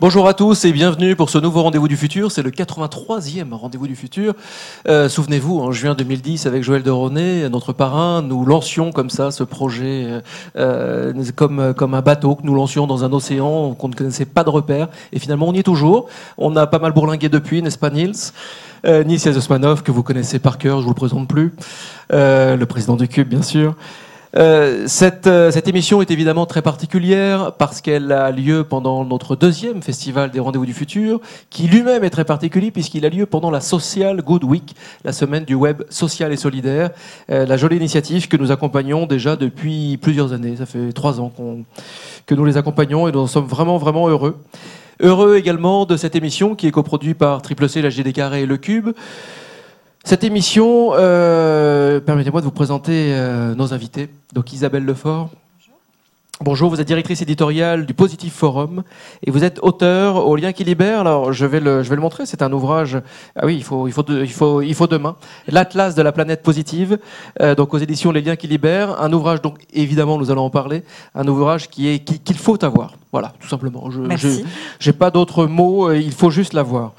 Bonjour à tous et bienvenue pour ce nouveau Rendez-vous du Futur. C'est le 83e Rendez-vous du Futur. Euh, Souvenez-vous, en juin 2010, avec Joël de notre parrain, nous lancions comme ça ce projet euh, euh, comme, comme un bateau que nous lancions dans un océan qu'on ne connaissait pas de repère. Et finalement, on y est toujours. On a pas mal bourlingué depuis, n'est-ce pas Niels? Euh, Osmanov, que vous connaissez par cœur, je vous le présente plus. Le président du Cube, bien sûr. Euh, cette, euh, cette, émission est évidemment très particulière parce qu'elle a lieu pendant notre deuxième festival des Rendez-vous du Futur, qui lui-même est très particulier puisqu'il a lieu pendant la Social Good Week, la semaine du web social et solidaire, euh, la jolie initiative que nous accompagnons déjà depuis plusieurs années. Ça fait trois ans que nous les accompagnons et nous en sommes vraiment, vraiment heureux. Heureux également de cette émission qui est coproduite par Triple C, la GD Carré et le Cube. Cette émission, euh, permettez-moi de vous présenter euh, nos invités. Donc Isabelle Lefort. Bonjour, vous êtes directrice éditoriale du Positive Forum et vous êtes auteur au lien qui libère. Alors je vais le, je vais le montrer, c'est un ouvrage. Ah oui, il faut, il faut, il faut, il faut demain. L'Atlas de la planète positive, euh, donc aux éditions Les Liens qui libèrent. Un ouvrage, donc évidemment, nous allons en parler. Un ouvrage qui est qu'il faut avoir. Voilà, tout simplement. Je n'ai pas d'autres mots. Il faut juste l'avoir.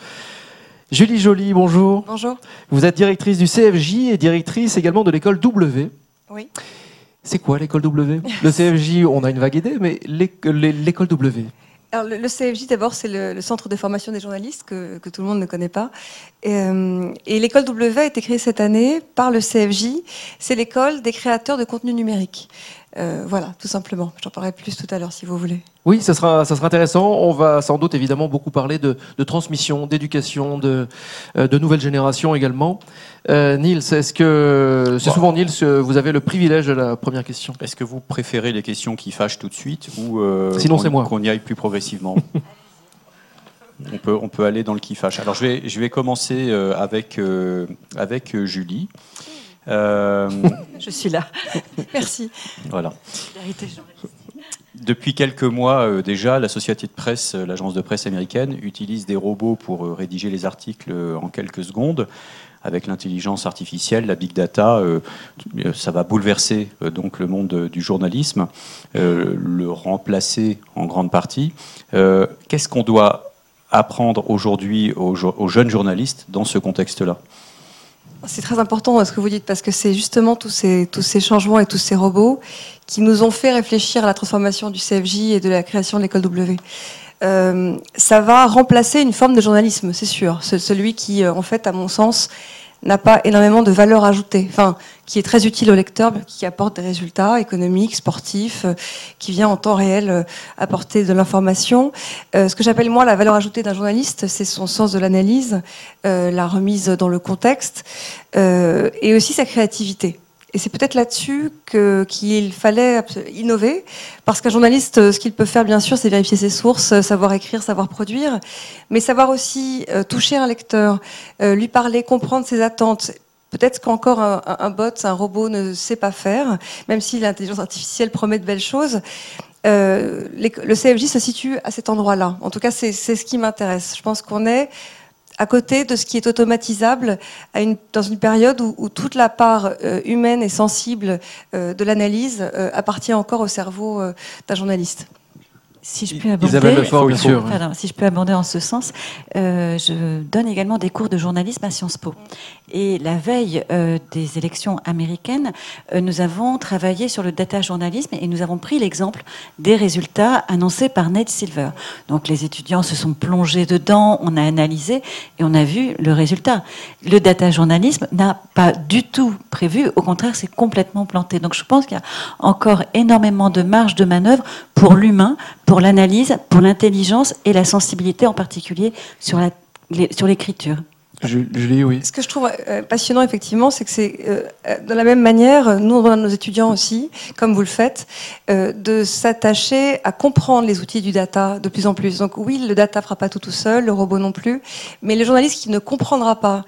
Julie Joly, bonjour. Bonjour. Vous êtes directrice du CFJ et directrice également de l'école W. Oui. C'est quoi l'école W? Le CFJ, on a une vague idée, mais l'école W alors, le, CFJ, d'abord, c'est le, Centre de formation des journalistes que, tout le monde ne connaît pas. Et, euh, et l'école W a été créée cette année par le CFJ. C'est l'école des créateurs de contenu numérique. Euh, voilà, tout simplement. J'en parlerai plus tout à l'heure si vous voulez. Oui, ça sera, ça sera intéressant. On va sans doute évidemment beaucoup parler de, transmission, d'éducation, de, euh, de nouvelles générations également. Euh, Niels, est-ce que c'est souvent Niels, vous avez le privilège de la première question Est-ce que vous préférez les questions qui fâchent tout de suite ou sinon c'est moi qu'on y aille plus progressivement on peut, on peut aller dans le qui fâche. Alors je vais, je vais commencer avec, avec Julie. Euh, Je suis là. Merci. Voilà. Depuis quelques mois euh, déjà, la société de presse, euh, l'agence de presse américaine, utilise des robots pour rédiger les articles en quelques secondes. Avec l'intelligence artificielle, la big data, ça va bouleverser donc le monde du journalisme, le remplacer en grande partie. Qu'est-ce qu'on doit apprendre aujourd'hui aux jeunes journalistes dans ce contexte-là? C'est très important ce que vous dites parce que c'est justement tous ces, tous ces changements et tous ces robots qui nous ont fait réfléchir à la transformation du CFJ et de la création de l'école W. Euh, ça va remplacer une forme de journalisme, c'est sûr. Celui qui, euh, en fait, à mon sens, n'a pas énormément de valeur ajoutée, enfin, qui est très utile au lecteur, qui apporte des résultats économiques, sportifs, euh, qui vient en temps réel euh, apporter de l'information. Euh, ce que j'appelle moi la valeur ajoutée d'un journaliste, c'est son sens de l'analyse, la remise dans le contexte, et aussi sa créativité. Et c'est peut-être là-dessus qu'il fallait innover, parce qu'un journaliste, euh, ce qu'il peut faire, bien sûr, c'est vérifier ses sources, euh, savoir écrire, savoir produire, mais savoir aussi euh, toucher un lecteur, lui parler, comprendre ses attentes. Peut-être qu'encore un, un, bot, un robot ne sait pas faire, même si l'intelligence artificielle promet de belles choses. le CFJ se situe à cet endroit-là. En tout cas, c'est ce qui m'intéresse. Je pense qu'on est à côté de ce qui est automatisable dans une période où, toute la part euh, humaine et sensible euh, de l'analyse euh, appartient encore au cerveau d'un journaliste. Si je peux aborder, si je peux aborder en ce sens, je donne également des cours de journalisme à Sciences Po. Et la veille euh, des élections américaines, euh, nous avons travaillé sur le data journalisme et nous avons pris l'exemple des résultats annoncés par Ned Silver. Donc les étudiants se sont plongés dedans, on a analysé et on a vu le résultat. Le data journalisme n'a pas du tout prévu, au contraire, c'est complètement planté. Donc je pense qu'il y a encore énormément de marge de manœuvre pour l'humain, pour l'analyse, pour l'intelligence et la sensibilité en particulier sur l'écriture. Julie, oui. Ce que je trouve euh, passionnant, effectivement, c'est que c'est euh, de la même manière, nous, on demande nos étudiants aussi, comme vous le faites, euh, de s'attacher à comprendre les outils du data de plus en plus. Donc oui, le data fera pas tout tout seul, le robot non plus, mais le journaliste qui ne comprendra pas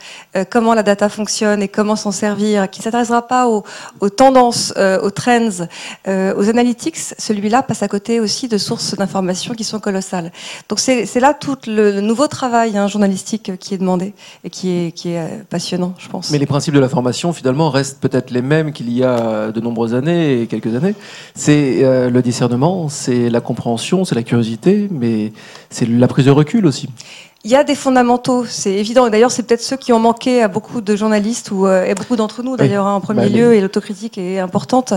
comment la data fonctionne et comment s'en servir, qui ne s'intéressera pas aux, aux tendances, aux trends, aux analytics, celui-là passe à côté aussi de sources d'informations qui sont colossales. Donc c'est là tout le, nouveau travail hein, journalistique qui est demandé et qui est, qui est passionnant, je pense. Mais les principes de la formation, finalement, restent peut-être les mêmes qu'il y a de nombreuses années et quelques années. C'est le discernement, c'est la compréhension, c'est la curiosité, mais c'est la prise de recul aussi. Il y a des fondamentaux, c'est évident. Et d'ailleurs, c'est peut-être ceux qui ont manqué à beaucoup de journalistes ou à euh, beaucoup d'entre nous, d'ailleurs, hein, en premier bah, lieu, et l'autocritique est importante.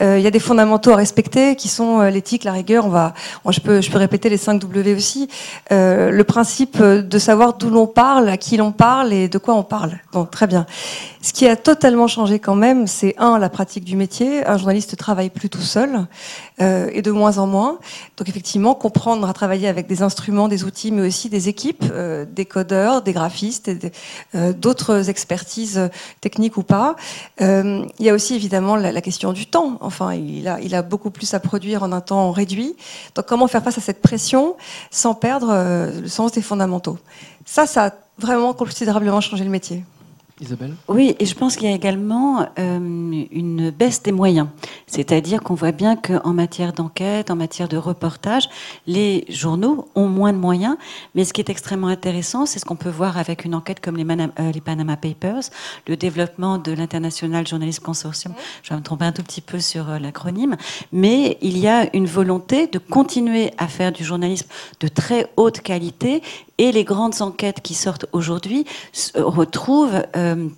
Euh, il y a des fondamentaux à respecter qui sont euh, l'éthique, la rigueur. On va, je, peux, je peux répéter les 5 W aussi. le principe de savoir d'où l'on parle, à qui l'on parle et de quoi on parle. Bon, très bien. Ce qui a totalement changé quand même, c'est un, la pratique du métier. Un journaliste travaille plus tout seul euh, et de moins en moins. Donc effectivement, comprendre à travailler avec des instruments, des outils, mais aussi des équipes, euh, des codeurs, des graphistes, euh, d'autres expertises techniques ou pas. il y a aussi évidemment la, la, question du temps. Enfin, il a, il a beaucoup plus à produire en un temps réduit. Donc comment faire face à cette pression sans perdre le sens des fondamentaux? Ça, ça a vraiment considérablement changé le métier. Isabelle Oui, et je pense qu'il y a également euh, une baisse des moyens. C'est-à-dire qu'on voit bien qu'en matière d'enquête, en matière de reportage, les journaux ont moins de moyens. Mais ce qui est extrêmement intéressant, c'est ce qu'on peut voir avec une enquête comme les, euh, Panama Papers, le développement de l'International Journalist Consortium. Je vais me tromper un tout petit peu sur euh, l'acronyme. Mais il y a une volonté de continuer à faire du journalisme de très haute qualité et les grandes enquêtes qui sortent aujourd'hui retrouvent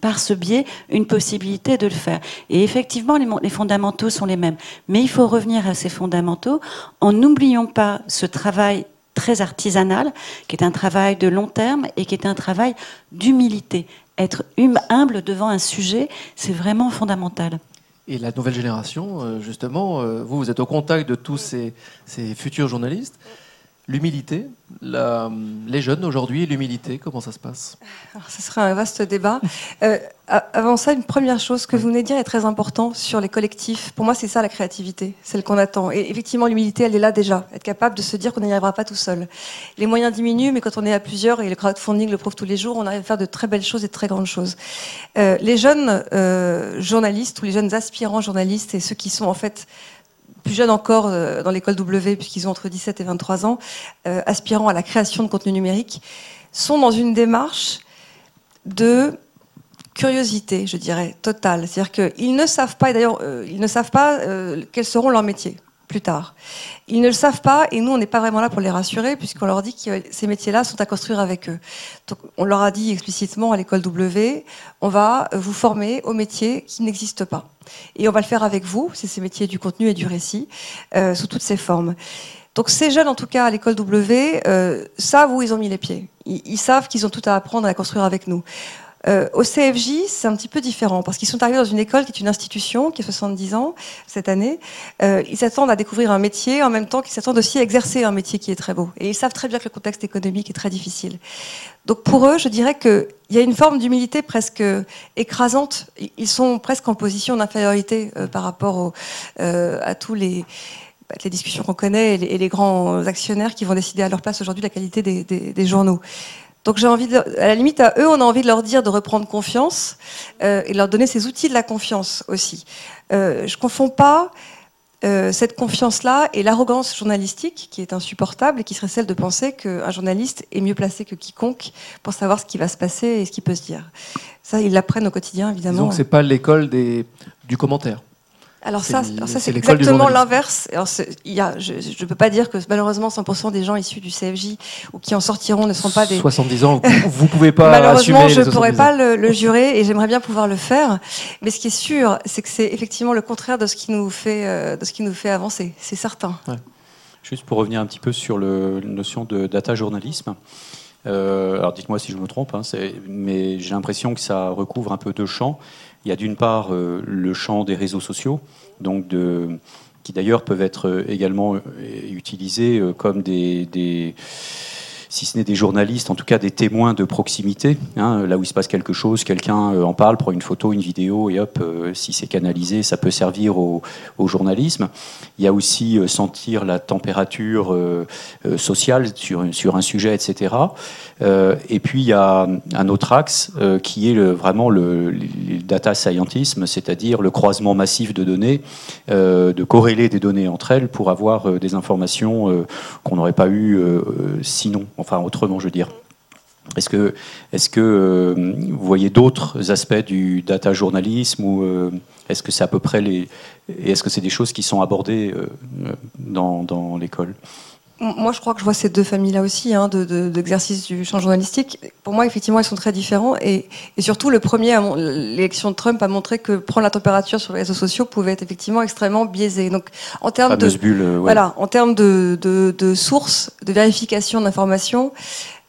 par ce biais une possibilité de le faire. Et effectivement, les, fondamentaux sont les mêmes. Mais il faut revenir à ces fondamentaux en n'oubliant pas ce travail très artisanal, qui est un travail de long terme et qui est un travail d'humilité. Être hum, humble devant un sujet, c'est vraiment fondamental. Et la nouvelle génération, euh, justement, euh, vous, vous êtes au contact de tous ces futurs journalistes. L'humilité, les jeunes aujourd'hui, l'humilité, comment ça se passe? Alors, Ce serait un vaste débat. Euh, avant ça, une première chose que vous venez de dire est très important sur les collectifs. Pour moi, c'est ça la créativité, celle qu'on attend. Et effectivement, l'humilité, elle est là déjà. Être capable de se dire qu'on n'y arrivera pas tout seul. Les moyens diminuent, mais quand on est à plusieurs, et le crowdfunding le prouve tous les jours, on arrive à faire de très belles choses et de très grandes choses. Euh, les jeunes euh, journalistes ou les jeunes aspirants journalistes et ceux qui sont en fait plus jeunes encore euh, dans l'école W, puisqu'ils ont entre 17 et 23 ans, euh, aspirant à la création de contenu numérique, sont dans une démarche de curiosité, je dirais, totale. C'est-à-dire qu'ils ne savent pas, et d'ailleurs, euh, ils ne savent pas quels seront leurs métiers plus tard. Ils ne le savent pas et nous, on n'est pas vraiment là pour les rassurer puisqu'on leur dit que ces métiers-là sont à construire avec eux. Donc, on leur a dit explicitement à l'école W, on va vous former aux métiers qui n'existent pas. Et on va le faire avec vous, c'est ces métiers du contenu et du récit, euh, sous toutes ces formes. Donc ces jeunes, en tout cas à l'école W, euh, savent où ils ont mis les pieds. ils savent qu'ils ont tout à apprendre et à construire avec nous. Euh, au CFJ, c'est un petit peu différent parce qu'ils sont arrivés dans une école qui est une institution qui a 70 ans cette année. Euh, ils s'attendent à découvrir un métier en même temps qu'ils s'attendent aussi à exercer un métier qui est très beau. Et ils savent très bien que le contexte économique est très difficile. Donc pour eux, je dirais qu'il y a une forme d'humilité presque écrasante. Ils sont presque en position d'infériorité euh, par rapport à tous les bah, les discussions qu'on connaît et les, grands actionnaires qui vont décider à leur place aujourd'hui la qualité des journaux. Donc j'ai envie, à la limite, à eux, on a envie de leur dire de reprendre confiance euh, et de leur donner ces outils de la confiance aussi. Euh, je confonds pas euh, cette confiance-là et l'arrogance journalistique qui est insupportable et qui serait celle de penser qu'un journaliste est mieux placé que quiconque pour savoir ce qui va se passer et ce qui peut se dire. Ça, ils l'apprennent au quotidien, évidemment. Donc c'est pas l'école du commentaire. Alors ça, ça c'est exactement l'inverse. Il y a, je ne peux pas dire que malheureusement 100% des gens issus du CFJ ou qui en sortiront ne seront pas des... 70 ans, vous ne pouvez pas Malheureusement, je ne pourrais pas le, jurer et j'aimerais bien pouvoir le faire. Mais ce qui est sûr, c'est que c'est effectivement le contraire de ce qui nous fait, euh, de ce qui nous fait avancer, c'est certain. Juste pour revenir un petit peu sur le, la notion de data journalisme. Euh, alors dites-moi si je me trompe, hein, mais j'ai l'impression que ça recouvre un peu deux champs. Il y a d'une part euh, le champ des réseaux sociaux, donc de, qui d'ailleurs peuvent être euh, également utilisés comme des, des si ce n'est des journalistes, en tout cas des témoins de proximité. Hein, là où il se passe quelque chose, quelqu'un euh, en parle, prend une photo, une vidéo, et hop, euh, si c'est canalisé, ça peut servir au, journalisme. Il y a aussi euh, sentir la température sociale sur, un sujet, etc. et puis il y a un autre axe qui est vraiment le, le, data scientisme, c'est-à-dire le croisement massif de données, de corréler des données entre elles pour avoir des informations qu'on n'aurait pas eues sinon enfin autrement je veux dire. Est-ce que, euh, vous voyez d'autres aspects du data journalisme ou euh, est-ce que c'est à peu près les. est-ce que c'est des choses qui sont abordées euh, dans l'école? Moi, je crois que je vois ces deux familles-là aussi, hein, d'exercice du champ journalistique. Pour moi, effectivement, ils sont très différents. Et, et surtout, le premier, l'élection de Trump a montré que prendre la température sur les réseaux sociaux pouvait être effectivement extrêmement biaisé. Donc, en termes de, bulle, voilà, en termes de, de, de sources, de vérification d'informations,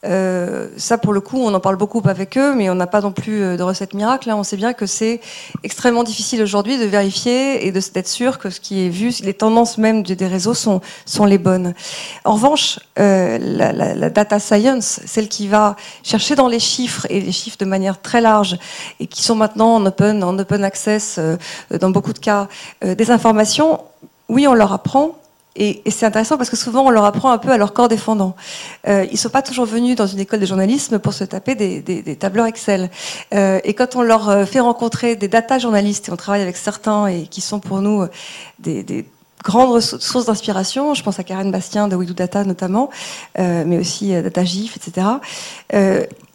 euh, ça, pour le coup, on en parle beaucoup avec eux, mais on n'a pas non plus euh, de recette miracle. Hein. On sait bien que c'est extrêmement difficile aujourd'hui de vérifier et d'être sûr que ce qui est vu, les tendances même des réseaux sont, les bonnes. En revanche, euh, la, data science, celle qui va chercher dans les chiffres, et les chiffres de manière très large, et qui sont maintenant en open, en open access, dans beaucoup de cas, des informations, oui, on leur apprend, et, c'est intéressant parce que souvent on leur apprend un peu à leur corps défendant. Euh, ils sont pas toujours venus dans une école de journalisme pour se taper des, des, des tableurs Excel. Euh, et quand on leur euh, fait rencontrer des data journalistes, et on travaille avec certains et qui sont pour nous euh, des, des grandes sources d'inspiration, je pense à Karen Bastien de We Data notamment, euh, mais aussi Data GIF, etc.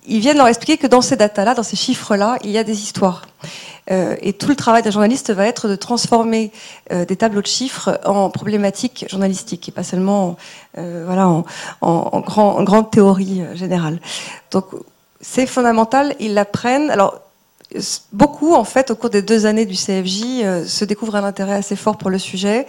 ils viennent leur expliquer que dans ces data-là, dans ces chiffres-là, il y a des histoires. Euh, et tout le travail d'un journaliste va être de transformer euh, des tableaux de chiffres en problématiques journalistiques et pas seulement euh, voilà, en, en, grand, en, grande théorie générale. Donc c'est fondamental, ils l'apprennent. Alors beaucoup, en fait, au cours des deux années du CFJ, se découvrent un intérêt assez fort pour le sujet.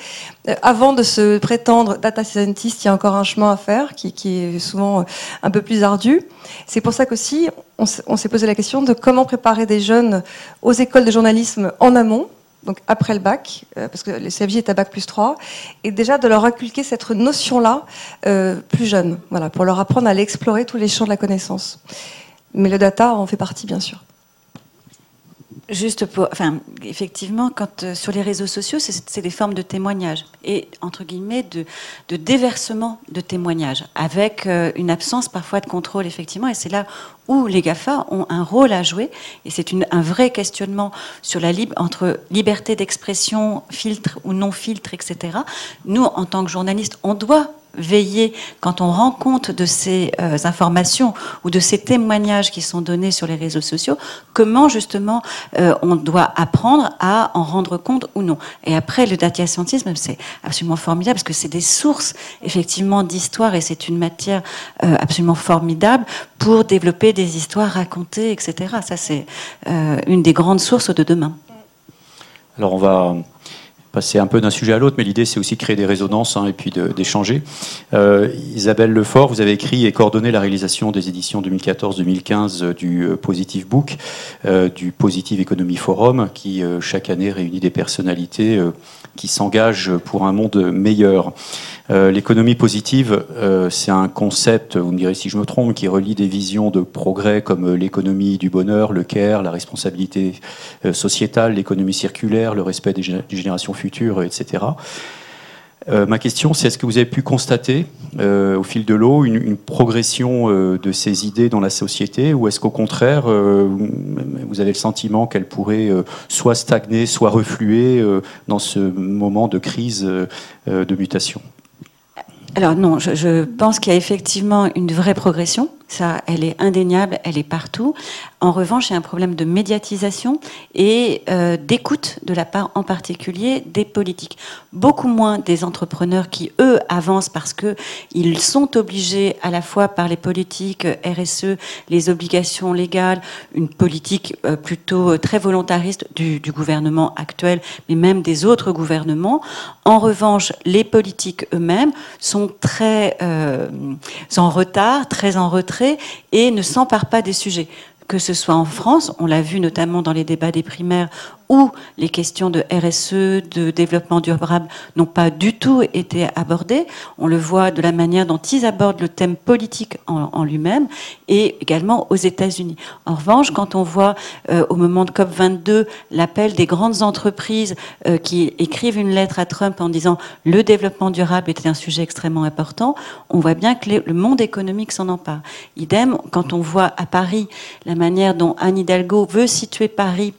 avant de se prétendre data scientist, il y a encore un chemin à faire qui, est souvent un peu plus ardu. C'est pour ça qu'aussi, on s'est posé la question de comment préparer des jeunes aux écoles de journalisme en amont, donc après le bac, euh, parce que le CFJ est à bac plus 3, et déjà de leur inculquer cette notion-là euh, plus jeune, voilà, pour leur apprendre à aller explorer tous les champs de la connaissance. Mais le data en fait partie, bien sûr. Juste pour, enfin, effectivement, quand euh, sur les réseaux sociaux, c'est des formes de témoignage et entre guillemets de, de déversement de témoignages, avec euh, une absence parfois de contrôle, effectivement. Et c'est là où les Gafa ont un rôle à jouer. Et c'est un vrai questionnement sur la libre entre liberté d'expression, filtre ou non filtre, etc. Nous, en tant que journalistes, on doit veiller, quand on rend compte de ces euh, informations ou de ces témoignages qui sont donnés sur les réseaux sociaux, comment justement euh, on doit apprendre à en rendre compte ou non. Et après, le data scientisme, c'est absolument formidable parce que c'est des sources effectivement d'histoire et c'est une matière euh, absolument formidable pour développer des histoires racontées, etc. Ça, c'est une des grandes sources de demain. Alors on va passer un peu d'un sujet à l'autre, mais l'idée c'est aussi créer des résonances hein, et puis d'échanger. Euh, Isabelle Lefort, vous avez écrit et coordonné la réalisation des éditions 2014-2015 euh, du euh, Positive Book, euh, du Positive Economy Forum, qui chaque année réunit des personnalités qui s'engagent pour un monde meilleur. L'économie positive, c'est un concept, vous me direz si je me trompe, qui relie des visions de progrès comme l'économie du bonheur, le care, la responsabilité sociétale, l'économie circulaire, le respect des générations futures, etc. Euh, ma question, c'est est-ce que vous avez pu constater euh, au fil de l'eau une, progression euh, de ces idées dans la société ou est-ce qu'au contraire, vous avez le sentiment qu'elles pourraient soit stagner, soit refluer dans ce moment de crise de mutation? Alors non, je, je pense qu'il y a effectivement une vraie progression. Ça, elle est indéniable, elle est partout. En revanche, il y a un problème de médiatisation et euh, d'écoute de la part en particulier des politiques. Beaucoup moins des entrepreneurs qui, eux, avancent parce que ils sont obligés à la fois par les politiques euh, RSE, les obligations légales, une politique euh, plutôt très volontariste du, du, gouvernement actuel, mais même des autres gouvernements. En revanche, les politiques eux-mêmes sont très euh, en retard, très en retrait et ne s'empare pas des sujets. Que ce soit en France, on l'a vu notamment dans les débats des primaires où les questions de RSE, de développement durable n'ont pas du tout été abordées. On le voit de la manière dont ils abordent le thème politique en, lui-même et également aux États-Unis. En revanche, quand on voit euh, au moment de COP22 l'appel des grandes entreprises euh, qui écrivent une lettre à Trump en disant le développement durable était un sujet extrêmement important, on voit bien que le monde économique s'en empare. Idem, quand on voit à Paris la manière dont Anne Hidalgo veut situer Paris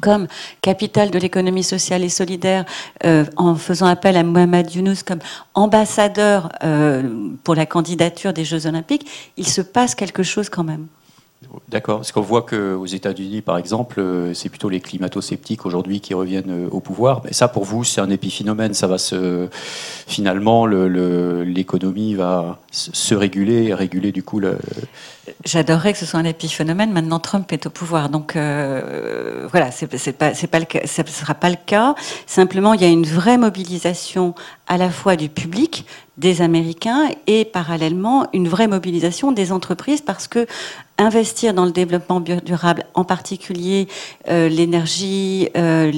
comme capitale de l'économie sociale et solidaire, euh, en faisant appel à Mohamed Younous comme ambassadeur euh, pour la candidature des Jeux Olympiques, il se passe quelque chose quand même. D'accord, parce qu'on voit qu'aux États-Unis, par exemple, euh, c'est plutôt les climato-sceptiques aujourd'hui qui reviennent au pouvoir. Mais ça, pour vous, c'est un épiphénomène. Ça va se. Finalement, l'économie va se réguler et réguler du coup le, J'adorerais que ce soit un épiphénomène. Maintenant, Trump est au pouvoir, donc euh, voilà, c'est pas, pas le cas, ça ne sera pas le cas. Simplement, il y a une vraie mobilisation à la fois du public, des Américains, et parallèlement une vraie mobilisation des entreprises, parce que investir dans le développement durable, en particulier euh, l'énergie, euh,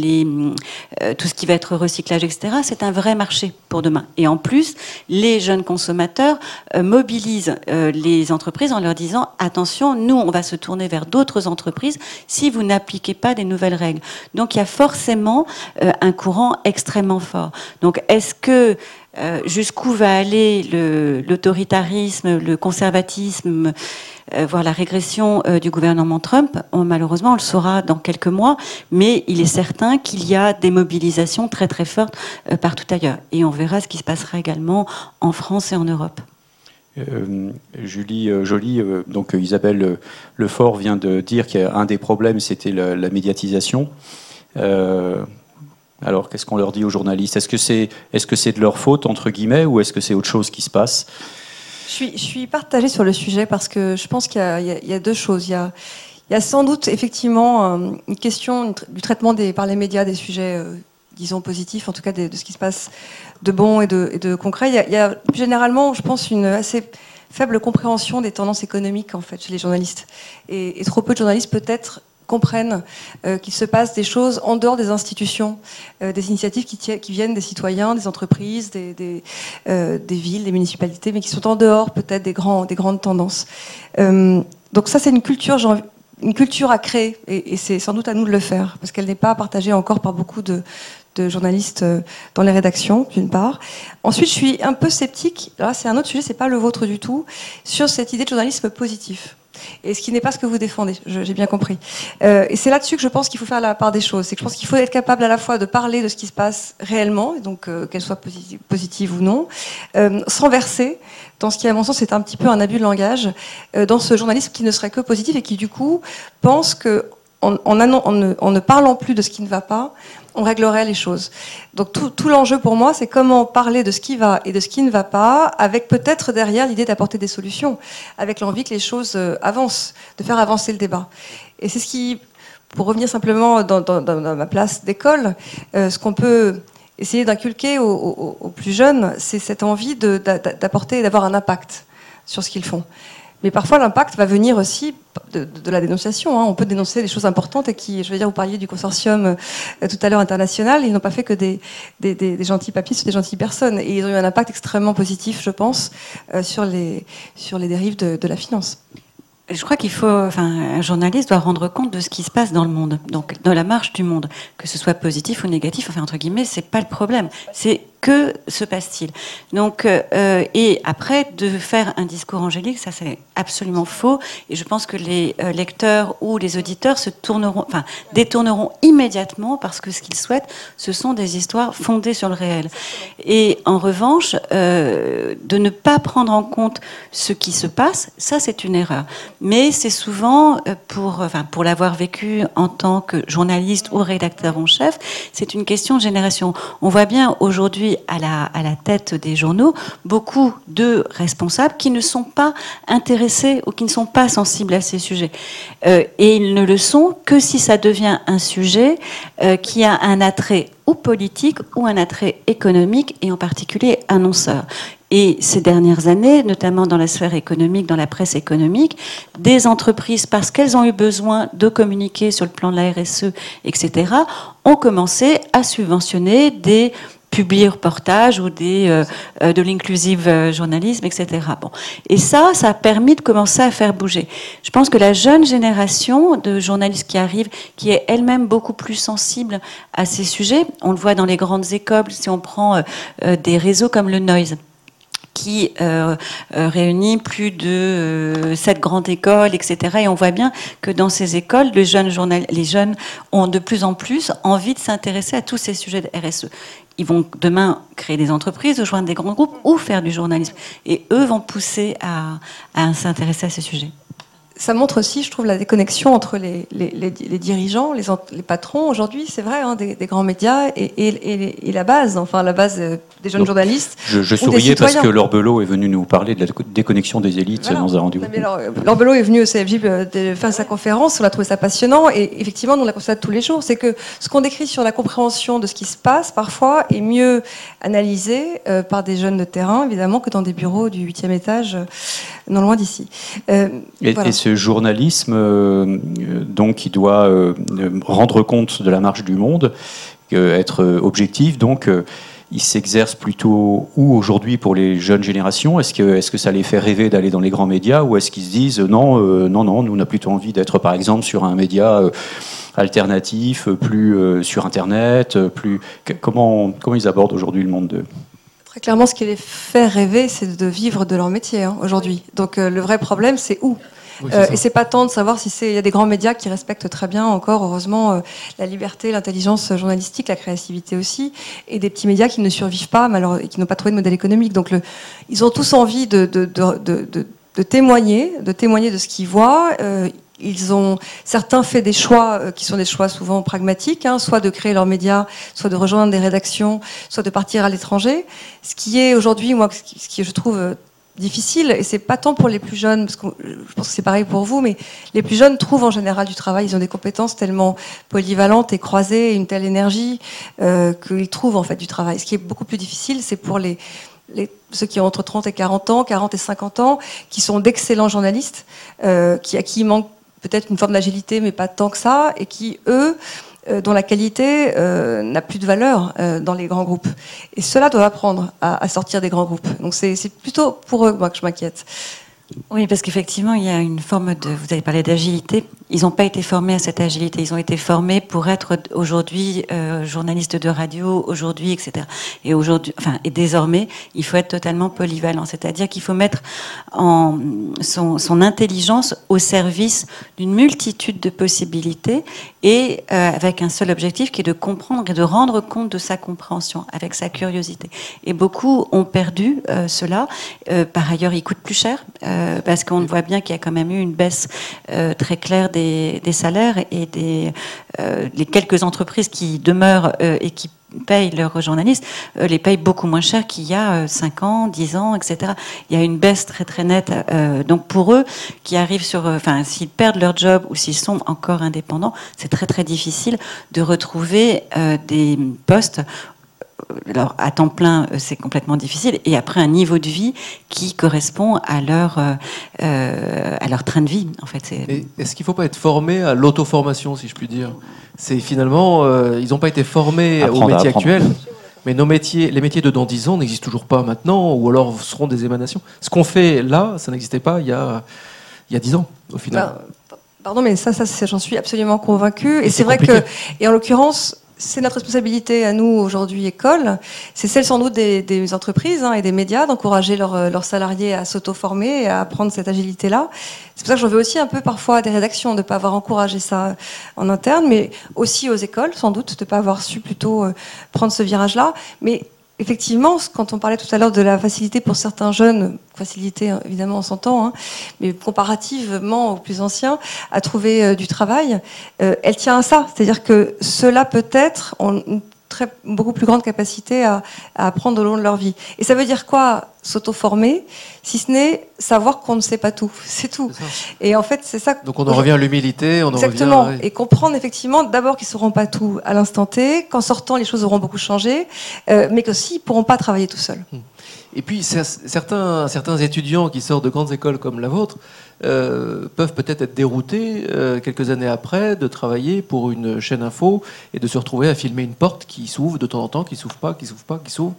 euh, tout ce qui va être recyclage, etc., c'est un vrai marché pour demain. Et en plus, les jeunes consommateurs mobilisent les entreprises en leur disant attention, nous, on va se tourner vers d'autres entreprises si vous n'appliquez pas des nouvelles règles. Donc il y a forcément un courant extrêmement fort. Donc est-ce que euh, jusqu'où va aller l'autoritarisme, le, conservatisme, euh, voire la régression euh, du gouvernement Trump? malheureusement, on le saura dans quelques mois, mais il est certain qu'il y a des mobilisations très très fortes partout ailleurs. Et on verra ce qui se passera également en France et en Europe. Julie Joly, donc Isabelle Lefort vient de dire qu'un des problèmes, c'était la, médiatisation. Alors, qu'est-ce qu'on leur dit aux journalistes? Est-ce que c'est est -ce de leur faute, entre guillemets, ou est-ce que c'est autre chose qui se passe? Je suis, partagée sur le sujet parce que je pense qu'il y, a deux choses. Il y a, il y a sans doute effectivement euh, une question du traitement des, par les médias des sujets, euh, disons, positifs, en tout cas de, ce qui se passe de bon et de, et de concret. Il y, a, généralement, je pense, une assez faible compréhension des tendances économiques en fait chez les journalistes. Et trop peu de journalistes peut-être comprennent euh, qu'il se passe des choses en dehors des institutions, euh, des initiatives qui, viennent des citoyens, des entreprises, des, euh, des, villes, des municipalités, mais qui sont en dehors peut-être des, grandes tendances. donc ça, c'est une culture, une culture à créer, et, et c'est sans doute à nous de le faire, parce qu'elle n'est pas partagée encore par beaucoup de, de journalistes dans les rédactions, d'une part. Ensuite, je suis un peu sceptique, là c'est un autre sujet, c'est pas le vôtre du tout, sur cette idée de journalisme positif et ce qui n'est pas ce que vous défendez, j'ai bien compris. Euh, et c'est là-dessus que je pense qu'il faut faire la part des choses. C'est que je pense qu'il faut être capable à la fois de parler de ce qui se passe réellement, donc euh, qu'elle soit positive, ou non, euh, sans verser dans ce qui, à mon sens, est un petit peu un abus de langage, dans ce journalisme qui ne serait que positif et qui, du coup, pense que ne, parlant plus de ce qui ne va pas, on réglerait les choses. Donc tout, l'enjeu pour moi, c'est comment parler de ce qui va et de ce qui ne va pas, avec peut-être derrière l'idée d'apporter des solutions, avec l'envie que les choses euh, avancent, de faire avancer le débat. Et c'est ce qui, pour revenir simplement dans, ma place d'école, euh, ce qu'on peut essayer d'inculquer aux, aux, plus jeunes, c'est cette envie d'apporter, d'avoir un impact sur ce qu'ils font. Mais parfois, l'impact va venir aussi de, la dénonciation. Hein. On peut dénoncer des choses importantes et qui, je veux dire, vous parliez du consortium euh, tout à l'heure international, ils n'ont pas fait que des, gentils papiers sur des gentilles personnes. Et ils ont eu un impact extrêmement positif, je pense, euh, sur, les, sur les dérives de, de la finance. Je crois qu'il faut, enfin, un journaliste doit rendre compte de ce qui se passe dans le monde, donc dans la marche du monde, que ce soit positif ou négatif. Enfin, entre guillemets, c'est pas le problème. C'est que se passe-t-il Donc, euh, et après, de faire un discours angélique, ça c'est absolument faux. Et je pense que les euh, lecteurs ou les auditeurs se tourneront, enfin, détourneront immédiatement parce que ce qu'ils souhaitent, ce sont des histoires fondées sur le réel. Et en revanche, euh, de ne pas prendre en compte ce qui se passe, ça c'est une erreur. Mais c'est souvent, pour, enfin, pour l'avoir vécu en tant que journaliste ou rédacteur en chef, c'est une question de génération. On voit bien aujourd'hui à la, tête des journaux beaucoup de responsables qui ne sont pas intéressés ou qui ne sont pas sensibles à ces sujets. Euh, et ils ne le sont que si ça devient un sujet euh, qui a un attrait ou politique ou un attrait économique et en particulier annonceur. Et ces dernières années, notamment dans la sphère économique, dans la presse économique, des entreprises, parce qu'elles ont eu besoin de communiquer sur le plan de la RSE, etc., ont commencé à subventionner des publier reportages ou des, euh, euh, de l'inclusive euh, journalisme, etc. Bon. Et ça, ça a permis de commencer à faire bouger. Je pense que la jeune génération de journalistes qui arrivent, qui est elle-même beaucoup plus sensible à ces sujets, on le voit dans les grandes écoles, si on prend des réseaux comme le Noise qui euh, euh, réunit plus de euh, sept grandes écoles, etc. Et on voit bien que dans ces écoles, les jeunes, journal les jeunes ont de plus en plus envie de s'intéresser à tous ces sujets de RSE. Ils vont demain créer des entreprises, joindre des grands groupes ou faire du journalisme. Et eux vont pousser à, à s'intéresser à ces sujets ça montre aussi, je trouve, la déconnexion entre les, les, les, dirigeants, les, les patrons aujourd'hui, c'est vrai, hein, des, des, grands médias et, et, et, la base, enfin la base euh, des jeunes journalistes. Je, je souriais parce que Lorbelot est venu nous parler de la déconnexion des élites dans un rendez-vous. Lorbelot est venu au CFJ euh, faire sa conférence, on a trouvé ça passionnant et effectivement, nous on la constate tous les jours, c'est que ce qu'on décrit sur la compréhension de ce qui se passe parfois est mieux analysé euh, par des jeunes de terrain, évidemment, que dans des bureaux du 8e étage, non loin d'ici. Euh, et, et, ce journalisme, euh, donc, qui doit euh, rendre compte de la marche du monde, être objectif, donc il s'exerce plutôt où aujourd'hui pour les jeunes générations? Est-ce que, est que ça les fait rêver d'aller dans les grands médias ou est-ce qu'ils se disent non, non, non, nous on a plutôt envie d'être par exemple sur un média alternatif, plus sur Internet, plus comment, comment ils abordent aujourd'hui le monde de, Très clairement, ce qui les fait rêver, c'est de vivre de leur métier hein, aujourd'hui. Donc le vrai problème, c'est où? Euh, et c'est pas tant de savoir si c'est. Il y a des grands médias qui respectent très bien encore, heureusement, euh, la liberté, l'intelligence journalistique, la créativité aussi, et des petits médias qui ne survivent pas, malheureusement, et qui n'ont pas trouvé de modèle économique. Donc, le, ils ont tous envie de, de, de, de témoigner, de témoigner de ce qu'ils voient. Euh, ils ont certains fait des choix qui sont des choix souvent pragmatiques, hein, soit de créer leurs médias, soit de rejoindre des rédactions, soit de partir à l'étranger. Ce qui est aujourd'hui, moi, ce qui je trouve difficile, et c'est pas tant pour les plus jeunes, parce que je pense que c'est pareil pour vous, mais les plus jeunes trouvent en général du travail, ils ont des compétences tellement polyvalentes et croisées, une telle énergie, euh, qu'ils trouvent en fait du travail. Ce qui est beaucoup plus difficile, c'est pour les, ceux qui ont entre 30 et 40 ans, 40 et 50 ans, qui sont d'excellents journalistes, euh, qui, à qui il manque peut-être une forme d'agilité, mais pas tant que ça, et qui, eux, dont la qualité euh, n'a plus de valeur euh, dans les grands groupes. Et cela doit apprendre à, à sortir des grands groupes. Donc c'est plutôt pour eux moi, que je m'inquiète. Oui, parce qu'effectivement, il y a une forme de. Vous avez parlé d'agilité. Ils n'ont pas été formés à cette agilité. Ils ont été formés pour être aujourd'hui euh, journalistes de radio, aujourd'hui, etc. Et aujourd'hui, enfin, et désormais, il faut être totalement polyvalent. C'est-à-dire qu'il faut mettre en son, intelligence au service d'une multitude de possibilités et euh, avec un seul objectif qui est de comprendre et de rendre compte de sa compréhension, avec sa curiosité. Et beaucoup ont perdu euh, cela. Euh, par ailleurs, il coûte plus cher. Parce qu'on voit bien qu'il y a quand même eu une baisse euh, très claire des, salaires et des euh, les quelques entreprises qui demeurent et qui payent leurs journalistes, les payent beaucoup moins cher qu'il y a 5 ans, 10 ans, etc. Il y a une baisse très très nette. donc pour eux, qui arrivent sur, enfin, s'ils perdent leur job ou s'ils sont encore indépendants, c'est très très difficile de retrouver des postes alors à temps plein, euh, c'est complètement difficile. Et après, un niveau de vie qui correspond à leur, euh, euh, à leur train de vie, en fait. Est-ce qu'il ne faut pas être formé à l'auto-formation, si je puis dire? C'est finalement, ils n'ont pas été formés au métier actuel. Mais nos métiers, les métiers de dans 10 ans n'existent toujours pas maintenant, ou alors seront des émanations. Ce qu'on fait là, ça n'existait pas il y a, il y a 10 ans, au final. Bah, pardon, mais ça, ça j'en suis absolument convaincue. Et, et c'est vrai que, et en l'occurrence, c'est notre responsabilité à nous aujourd'hui, école. C'est celle sans doute des, entreprises hein, et des médias d'encourager euh, leurs salariés à s'auto-former et à apprendre cette agilité-là. C'est pour ça que j'en veux aussi un peu parfois à des rédactions de ne pas avoir encouragé ça en interne, mais aussi aux écoles sans doute de ne pas avoir su plutôt euh, prendre ce virage-là. Mais effectivement, quand on parlait tout à l'heure de la facilité pour certains jeunes, facilité évidemment on s'entend, hein, mais comparativement aux plus anciens, à trouver euh, du travail, euh, elle tient à ça. C'est-à-dire que cela peut-être ont très, beaucoup plus grande capacité à, apprendre au long de leur vie. Et ça veut dire quoi s'auto-former, si ce n'est savoir qu'on ne sait pas tout. C'est tout. Et en fait, c'est ça. Donc on en revient à l'humilité. On Exactement. Et comprendre effectivement d'abord qu'ils ne sauront pas tout à l'instant T, qu'en sortant les choses auront beaucoup changé, euh, mais qu'aussi ils ne pourront pas travailler tout seuls. Hmm. Et puis certains, certains étudiants qui sortent de grandes écoles comme la vôtre euh, peuvent peut-être être déroutés euh, quelques années après de travailler pour une chaîne info et de se retrouver à filmer une porte qui s'ouvre de temps en temps, qui s'ouvre pas, qui s'ouvre pas, qui s'ouvre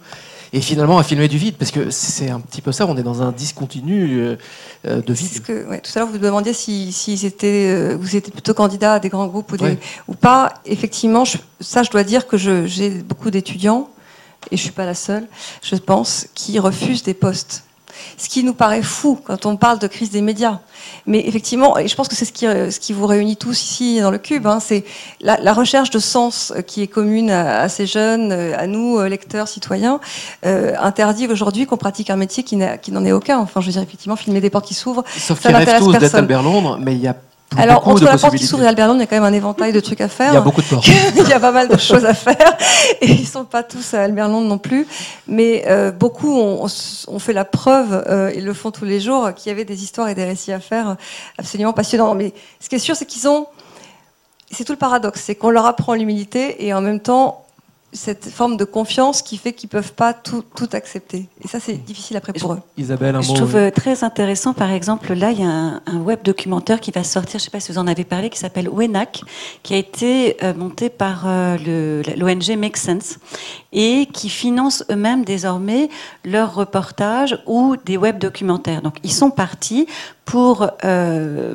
et finalement à filmer du vide, parce que c'est un petit peu ça, on est dans un discontinu euh, de vide. Que, tout à l'heure, vous demandiez si, si étaient, vous étiez plutôt candidat à des grands groupes ou, ou pas. Effectivement, ça, je dois dire que j'ai beaucoup d'étudiants et je suis pas la seule, je pense, qui refusent des postes Ce qui nous paraît fou quand on parle de crise des médias. Mais effectivement, et je pense que c'est ce qui, ce qui vous réunit tous ici dans le cube, hein, c'est la, recherche de sens qui est commune à, ces jeunes, à nous, lecteurs, citoyens, euh, interdit aujourd'hui qu'on pratique un métier qui n'en est aucun. Enfin, je veux dire, effectivement, filmer des portes qui s'ouvrent. Sauf qu'ils rêvent tous d'être Albert Londres, mais il y a alors, entre la porte qui s'ouvre et Albert Londres, il y a quand même un éventail de trucs à faire. Il y a beaucoup de portes. il y a pas mal de choses à faire. Et ils sont pas tous à Albert Londres non plus. Mais euh, beaucoup ont, fait la preuve, euh, ils le font tous les jours, qu'il y avait des histoires et des récits à faire absolument passionnants. Mais ce qui est sûr, c'est qu'ils ont. C'est tout le paradoxe. C'est qu'on leur apprend l'humilité et en même temps, cette forme de confiance qui fait qu'ils peuvent pas tout, tout accepter. Et ça, c'est difficile après pour eux. Isabelle, un Je trouve euh, très intéressant, par exemple, là, il y a un, web documentaire qui va sortir, je ne sais pas si vous en avez parlé, qui s'appelle WENAC, qui a été euh, monté par euh, l'ONG Make Sense et qui finance eux-mêmes désormais leurs reportages ou des web documentaires. Donc, ils sont partis pour, euh,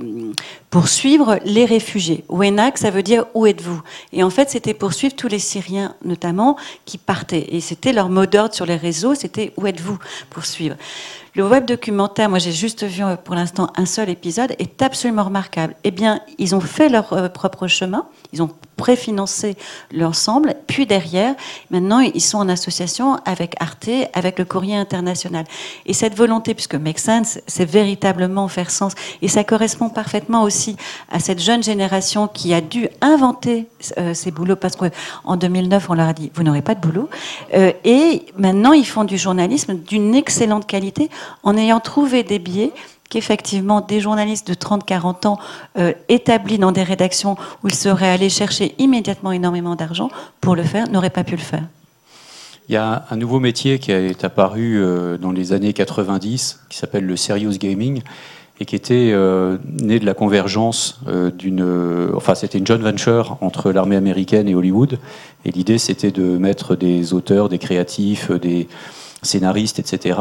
suivre les réfugiés. WENAC, ça veut dire où êtes-vous? Et en fait, c'était pour suivre tous les Syriens, notamment, qui partaient. Et c'était leur mot d'ordre sur les réseaux, c'était où êtes-vous? Pour suivre. Le web documentaire, moi j'ai juste vu euh, pour l'instant un seul épisode, est absolument remarquable. Eh bien, ils ont fait leur euh, propre chemin, ils ont préfinancé l'ensemble, puis derrière, maintenant ils sont en association avec Arte, avec le Courrier International. Et cette volonté, puisque Make Sense, c'est véritablement faire sens, et ça correspond parfaitement aussi à cette jeune génération qui a dû inventer euh, ces boulots, parce qu'en 2009, on leur a dit, vous n'aurez pas de boulot, et maintenant ils font du journalisme d'une excellente qualité en ayant trouvé des biais qu'effectivement des journalistes de 30-40 ans euh, établis dans des rédactions où ils seraient allés chercher immédiatement énormément d'argent pour le faire, n'auraient pas pu le faire. Il y a un nouveau métier qui est apparu euh, dans les années 90 qui s'appelle le serious gaming et qui était euh, né de la convergence d'une. enfin, c'était une joint venture entre l'armée américaine et Hollywood. Et l'idée, c'était de mettre des auteurs, des créatifs, des scénaristes, etc.,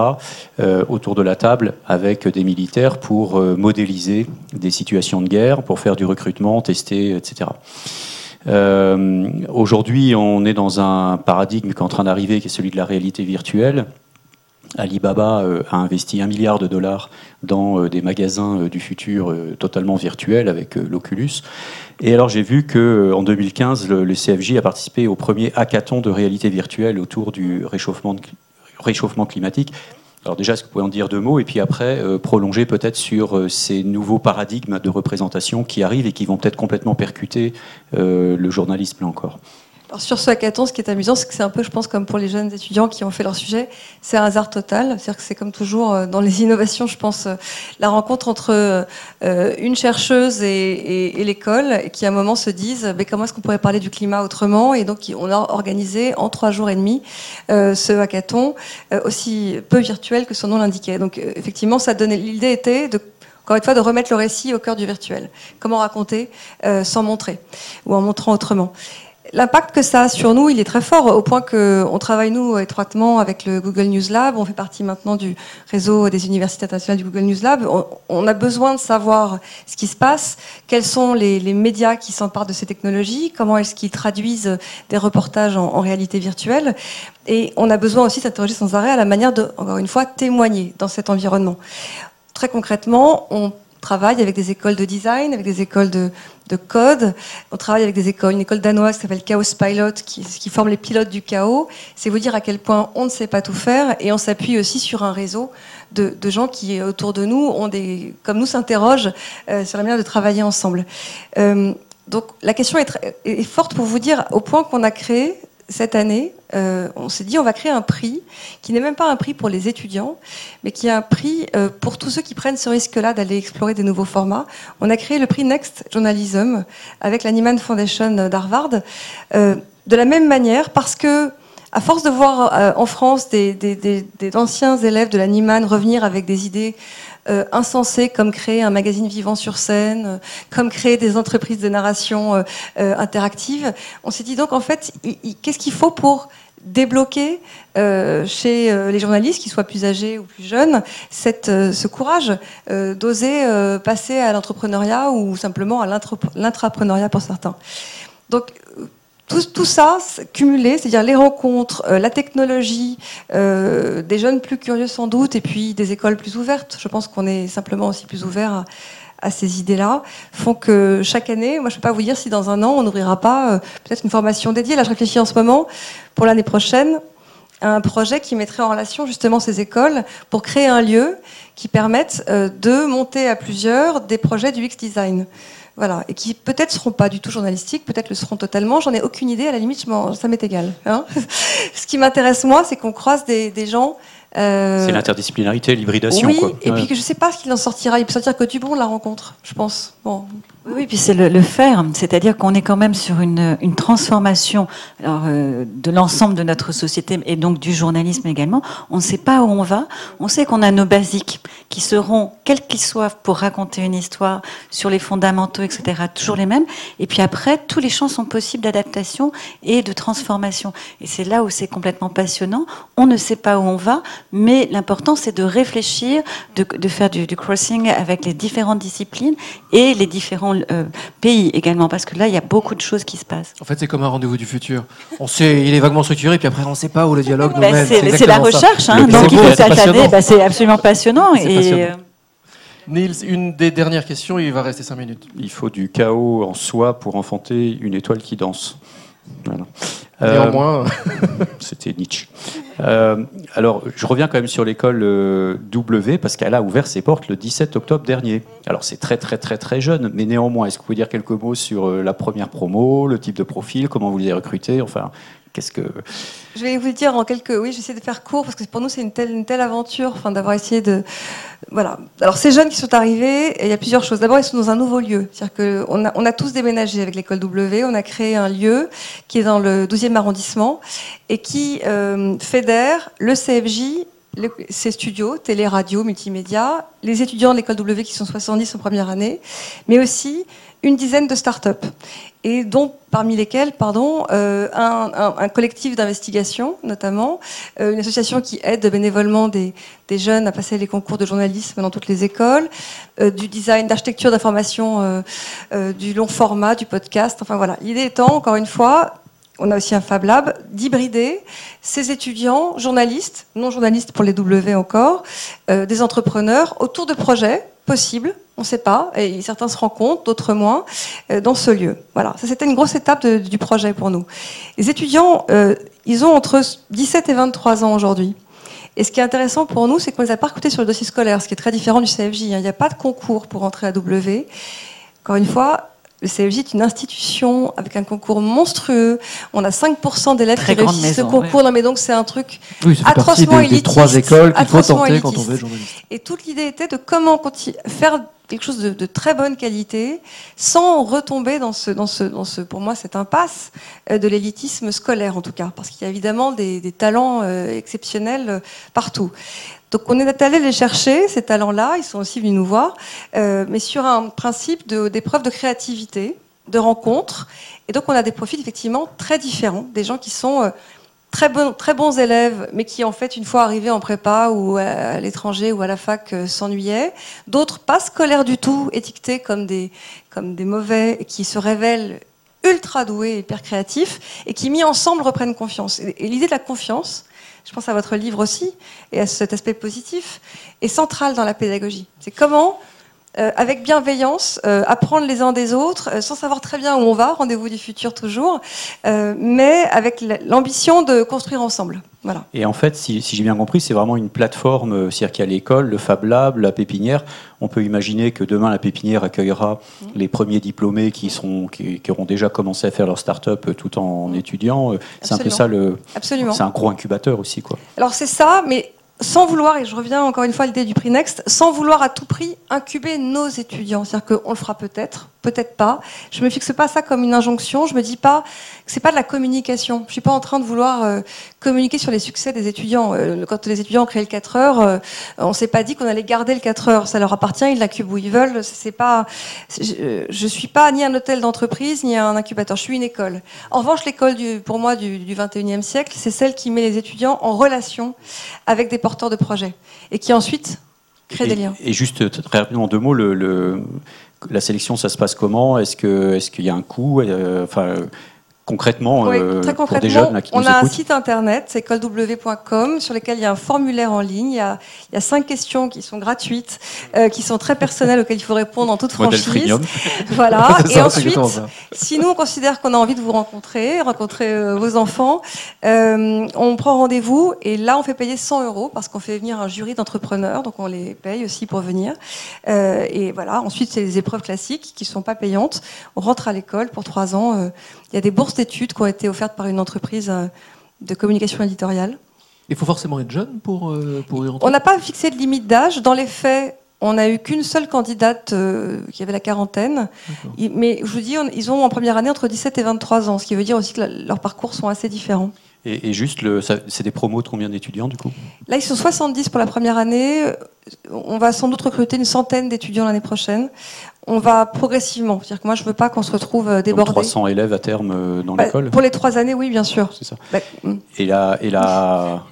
euh, autour de la table avec des militaires pour euh, modéliser des situations de guerre, pour faire du recrutement, tester, etc. Euh, aujourd'hui, on est dans un paradigme qui est en train d'arriver, qui est celui de la réalité virtuelle. Alibaba a investi un milliard de dollars dans des magasins du futur totalement virtuels avec l'Oculus. Et alors j'ai vu que en 2015, le, CFJ a participé au premier hackathon de réalité virtuelle autour du réchauffement réchauffement climatique. Alors déjà, est-ce que vous pouvez en dire deux mots et puis après euh, prolonger peut-être sur euh, ces nouveaux paradigmes de représentation qui arrivent et qui vont peut-être complètement percuter euh, le journalisme là encore? Sur ce hackathon, ce qui est amusant, c'est que c'est un peu, je pense, comme pour les jeunes étudiants qui ont fait leur sujet, c'est un hasard total. C'est-à-dire que c'est comme toujours euh, dans les innovations, je pense, euh, la rencontre entre euh, une chercheuse et, l'école, qui à un moment se disent, mais comment est-ce qu'on pourrait parler du climat autrement? Et donc on a organisé en trois jours et demi ce hackathon, aussi peu virtuel que son nom l'indiquait. Donc effectivement, ça donnait. L'idée était encore une fois, de remettre le récit au cœur du virtuel. Comment raconter sans montrer, ou en montrant autrement. L'impact que ça a sur nous, il est très fort, au point qu'on travaille, nous, étroitement avec le Google News Lab. On fait partie maintenant du réseau des universités internationales du Google News Lab. On, a besoin de savoir ce qui se passe, quels sont les, médias qui s'emparent de ces technologies, comment est-ce qu'ils traduisent des reportages en, réalité virtuelle. Et on a besoin aussi de s'interroger sans arrêt à la manière de, encore une fois, témoigner dans cet environnement. Très concrètement, on travaille avec des écoles de design, avec des écoles de, code. On travaille avec une école danoise qui s'appelle Chaos Pilot, qui, forme les pilotes du chaos. C'est vous dire à quel point on ne sait pas tout faire et on s'appuie aussi sur un réseau de, gens qui, autour de nous, comme nous, s'interrogent euh, sur la manière de travailler ensemble. Euh, donc la question est, est, forte pour vous dire au point qu'on a créé cette année, euh, on s'est dit on va créer un prix qui n'est même pas un prix pour les étudiants, mais qui est un prix euh, pour tous ceux qui prennent ce risque-là d'aller explorer des nouveaux formats. On a créé le prix Next Journalism avec la Nieman Foundation d'Harvard, euh, de la même manière parce que à force de voir en France des, des, anciens élèves de la Nieman revenir avec des idées euh, insensés comme créer un magazine vivant sur scène, euh, comme créer des entreprises de narration euh, interactive. On s'est dit donc en fait, qu'est-ce qu'il faut pour débloquer chez les journalistes, qu'ils soient plus âgés ou plus jeunes, ce courage d'oser passer à l'entrepreneuriat ou simplement à l'intrapreneuriat pour certains. Tout, ça cumulé, c'est-à-dire les rencontres, euh, la technologie, euh, des jeunes plus curieux sans doute, et puis des écoles plus ouvertes. Je pense qu'on est simplement aussi plus ouvert à, à ces idées-là, font que chaque année, moi je ne peux pas vous dire si dans un an on n'ouvrira pas euh, peut-être une formation dédiée. Là, je réfléchis en ce moment pour l'année prochaine à un projet qui mettrait en relation justement ces écoles pour créer un lieu qui permette de monter à plusieurs des projets du X design. Voilà, et qui peut-être seront pas du tout journalistiques, peut-être le seront totalement. J'en ai aucune idée. À la limite, ça m'est égal. Hein Ce qui m'intéresse moi, c'est qu'on croise des, des gens euh, c'est l'interdisciplinarité, l'hybridation. Oui, et puis que je ne sais pas ce qu'il en sortira. Il peut sortir que du bon de la rencontre, je pense. Bon. Oui, puis c'est le, faire, c'est-à-dire qu'on est quand même sur une, une transformation alors, euh, de l'ensemble de notre société et donc du journalisme également. On ne sait pas où on va. On sait qu'on a nos basiques qui seront, quels qu'ils soient, pour raconter une histoire sur les fondamentaux, etc., toujours les mêmes. Et puis après, tous les champs sont possibles d'adaptation et de transformation. Et c'est là où c'est complètement passionnant. On ne sait pas où on va, mais l'important c'est de réfléchir, de, de faire du, du crossing avec les différentes disciplines et les différents euh, pays également, parce que là, il y a beaucoup de choses qui se passent. En fait, c'est comme un rendez-vous du futur. On sait, il est vaguement structuré, puis après, on ne sait pas où le dialogue nous bah, mène. C'est la recherche, hein, donc il faut s'attarder. Bah, c'est absolument passionnant. Et, euh, Niels, une des dernières questions, il va rester cinq minutes. Il faut du chaos en soi pour enfanter une étoile qui danse. Voilà. Néanmoins. Euh, c'était Nietzsche. Euh, alors, je reviens quand même sur l'école euh, W, parce qu'elle a ouvert ses portes le 17 octobre dernier. Alors, c'est très, très, très, très jeune, mais néanmoins, est-ce que vous pouvez dire quelques mots sur la première promo, le type de profil, comment vous les avez recrutés Enfin, que. Je vais vous dire en quelques. Oui, j'essaie de faire court, parce que pour nous, c'est une telle, aventure, enfin, d'avoir essayé de voilà. Alors ces jeunes qui sont arrivés, il y a plusieurs choses. D'abord, ils sont dans un nouveau lieu. C'est-à-dire a, on a tous déménagé avec l'école W. On a créé un lieu qui est dans le 12e arrondissement et qui euh, fédère le CFJ, ses studios, télé, radio, multimédia, les étudiants de l'école W qui sont 70 en première année, mais aussi une dizaine de start-up et dont parmi lesquels, pardon, euh, un, collectif d'investigation, notamment, euh, une association qui aide bénévolement des, jeunes à passer les concours de journalisme dans toutes les écoles, euh, du design, d'architecture d'information, du long format, du podcast. Enfin voilà. L'idée étant, encore une fois, on a aussi un Fab Lab, d'hybrider ces étudiants, journalistes, non journalistes pour les W encore, des entrepreneurs autour de projets possibles on ne sait pas, et certains se rencontrent, d'autres moins, euh, dans ce lieu. Voilà, ça c'était une grosse étape du projet pour nous. Les étudiants, euh, ils ont entre 17 et 23 ans aujourd'hui. Et ce qui est intéressant pour nous, c'est qu'on les a pas recrutés sur le dossier scolaire, ce qui est très différent du CFJ. Hein. Il n'y a pas de concours pour entrer à W. Encore une fois, le CFJ est une institution avec un concours monstrueux. On a 5% d'élèves qui réussissent ce concours. Non, mais donc c'est un truc oui, ça atrocement des, des trois écoles qu'il faut tenter quand on veut journaliste. Et toute l'idée était de comment faire quelque chose de, très bonne qualité, sans retomber dans ce, pour moi, cette impasse euh, de l'élitisme scolaire en tout cas, parce qu'il y a évidemment des, talents euh, exceptionnels euh, partout. Donc on est allé les chercher, ces talents-là, ils sont aussi venus nous voir, mais sur un principe d'épreuve de, de créativité, de rencontre. Et donc on a des profils effectivement très différents, des gens qui sont très, bons élèves, mais qui en fait, une fois arrivés en prépa ou à l'étranger ou à la fac, euh, s'ennuyaient. D'autres pas scolaires du tout, étiquetés comme des, comme des mauvais, qui se révèlent ultra doués, hyper créatifs, et qui mis ensemble reprennent confiance. Et, l'idée de la confiance, je pense à votre livre aussi, et à cet aspect positif, est centrale dans la pédagogie. C'est comment euh, avec bienveillance, euh, apprendre les uns des autres, euh, sans savoir très bien où on va, rendez-vous du futur toujours, mais avec l'ambition de construire ensemble. Voilà. Et en fait, si, j'ai bien compris, c'est vraiment une plateforme, c'est-à-dire qu'il y a l'école, le Fab Lab, la pépinière. On peut imaginer que demain, la pépinière accueillera mmh. les premiers diplômés qui, sont, qui, auront déjà commencé à faire leur start-up tout en étudiant. C'est un peu ça le. Absolument. C'est un gros incubateur aussi, quoi. Alors c'est ça, mais sans vouloir, et je reviens encore une fois à l'idée du prix Next, sans vouloir à tout prix incuber nos étudiants. C'est-à-dire qu'on le fera peut-être, peut-être pas. Je me fixe pas ça comme une injonction. Je me dis pas que c'est pas de la communication. Je suis pas en train de vouloir euh, communiquer sur les succès des étudiants. Euh, quand les étudiants ont créé le 4 heures, euh, on s'est pas dit qu'on allait garder le 4 heures. Ça leur appartient, ils l'incubent où ils veulent. C'est pas, je, je, suis pas ni un hôtel d'entreprise ni un incubateur. Je suis une école. En revanche, l'école du, pour moi du, du 21e siècle, c'est celle qui met les étudiants en relation avec des porteurs de projets et qui ensuite crée des liens. Et juste très rapidement, en deux mots, le la sélection, ça se passe comment? Est-ce qu'il est y a un coût? Euh, concrètement, euh, très concrètement, pour des jeunes qui On a un site internet, c'est écolew.com, sur lequel il y a un formulaire en ligne. Il y a, il y a cinq questions qui sont gratuites, euh, qui sont très personnelles, auxquelles il faut répondre en toute franchise. Voilà. Et ensuite, si nous on considère qu'on a envie de vous rencontrer, rencontrer euh, vos enfants, euh, on prend rendez-vous et là on fait payer 100 euros parce qu'on fait venir un jury d'entrepreneurs, donc on les paye aussi pour venir. Euh, et voilà. Ensuite, c'est les épreuves classiques qui sont pas payantes. On rentre à l'école pour trois ans. Il y a des bourses d'études qui ont été offertes par une entreprise euh, de communication éditoriale. Il faut forcément être jeune pour, euh, pour y rentrer On n'a pas fixé de limite d'âge. Dans les faits, on n'a eu qu'une seule candidate euh, qui avait la quarantaine. mais je vous dis, ils ont en première année entre 17 et 23 ans, ce qui veut dire aussi que leurs parcours sont assez différents. Et, juste, c'est des promos de combien d'étudiants du coup? Là, ils sont 70 pour la première année. On va sans doute recruter une centaine d'étudiants l'année prochaine. On va progressivement. C'est-à-dire que moi, je ne veux pas qu'on se retrouve euh, débordé. Donc 300 élèves à terme euh, dans bah, l'école? Pour les trois années, oui, bien sûr. C'est ça. Bah, hmm. et la, et la,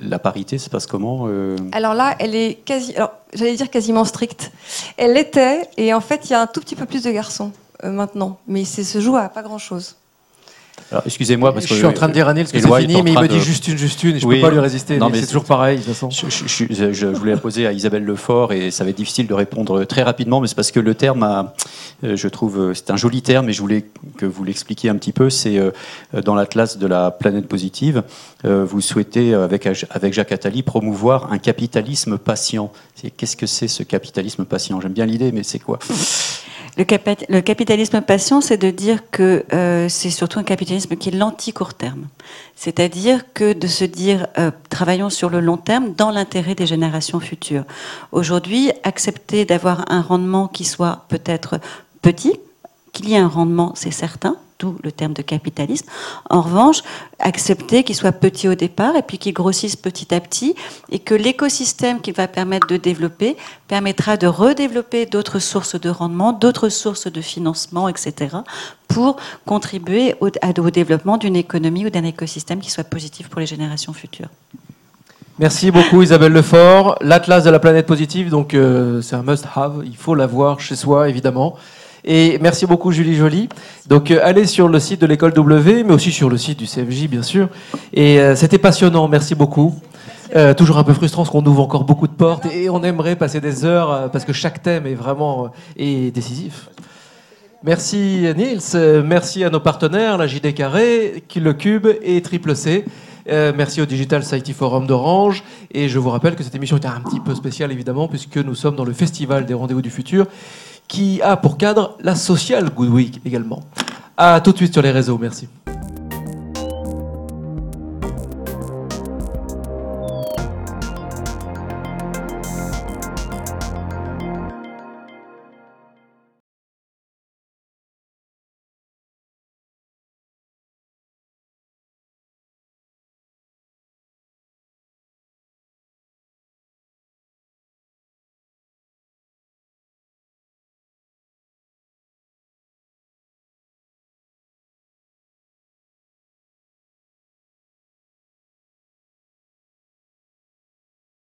la parité, ça passe comment euh? Alors là, elle est quasi. Alors, j'allais dire quasiment stricte. Elle l'était, et en fait, il y a un tout petit peu plus de garçons maintenant. Mais ça se joue à pas grand-chose. Excusez-moi parce que je suis en train de dire à Nils que c'est fini, mais il me dit juste une, juste une, et je ne peux pas lui résister. c'est toujours pareil. De toute façon. Je, voulais la poser à Isabelle Lefort et ça va être difficile de répondre très rapidement, mais c'est parce que le terme, a, euh, je trouve, euh, c'est un joli terme, et je voulais que vous l'expliquiez un petit peu. C'est euh, dans l'atlas de la planète positive, vous souhaitez avec avec Jacques Attali promouvoir un capitalisme patient. Qu'est-ce que c'est ce capitalisme patient? J'aime bien l'idée, mais c'est quoi? Le, capitalisme patient, c'est de dire que euh, c'est surtout un capitalisme qui est l'anti-court terme. C'est-à-dire que de se dire euh, travaillons sur le long terme dans l'intérêt des générations futures. Aujourd'hui, accepter d'avoir un rendement qui soit peut-être petit, qu'il y ait un rendement, c'est certain, d'où le terme de capitalisme. En revanche, accepter qu'il soit petit au départ et puis qu'il grossisse petit à petit et que l'écosystème qu'il va permettre de développer permettra de redévelopper d'autres sources de rendement, d'autres sources de financement, etc., pour contribuer au, développement d'une économie ou d'un écosystème qui soit positif pour les générations futures. Merci beaucoup Isabelle Lefort. L'Atlas de la planète positive, donc euh, c'est un must-have, il faut l'avoir chez soi évidemment. Et merci beaucoup Julie Joly. Donc euh, allez sur le site de l'école W, mais aussi sur le site du CFJ bien sûr. Et euh, c'était passionnant, merci beaucoup. Euh, toujours un peu frustrant parce qu'on ouvre encore beaucoup de portes et on aimerait passer des heures parce que chaque thème est vraiment est décisif. Merci Niels, merci à nos partenaires, la JD Carré, le Cube et Triple C. merci au Digital Society Forum d'Orange. Et je vous rappelle que cette émission était un petit peu spéciale, évidemment, puisque nous sommes dans le Festival des Rendez-vous du Futur qui a pour cadre la Social Good Week également. À tout de suite sur les réseaux, merci.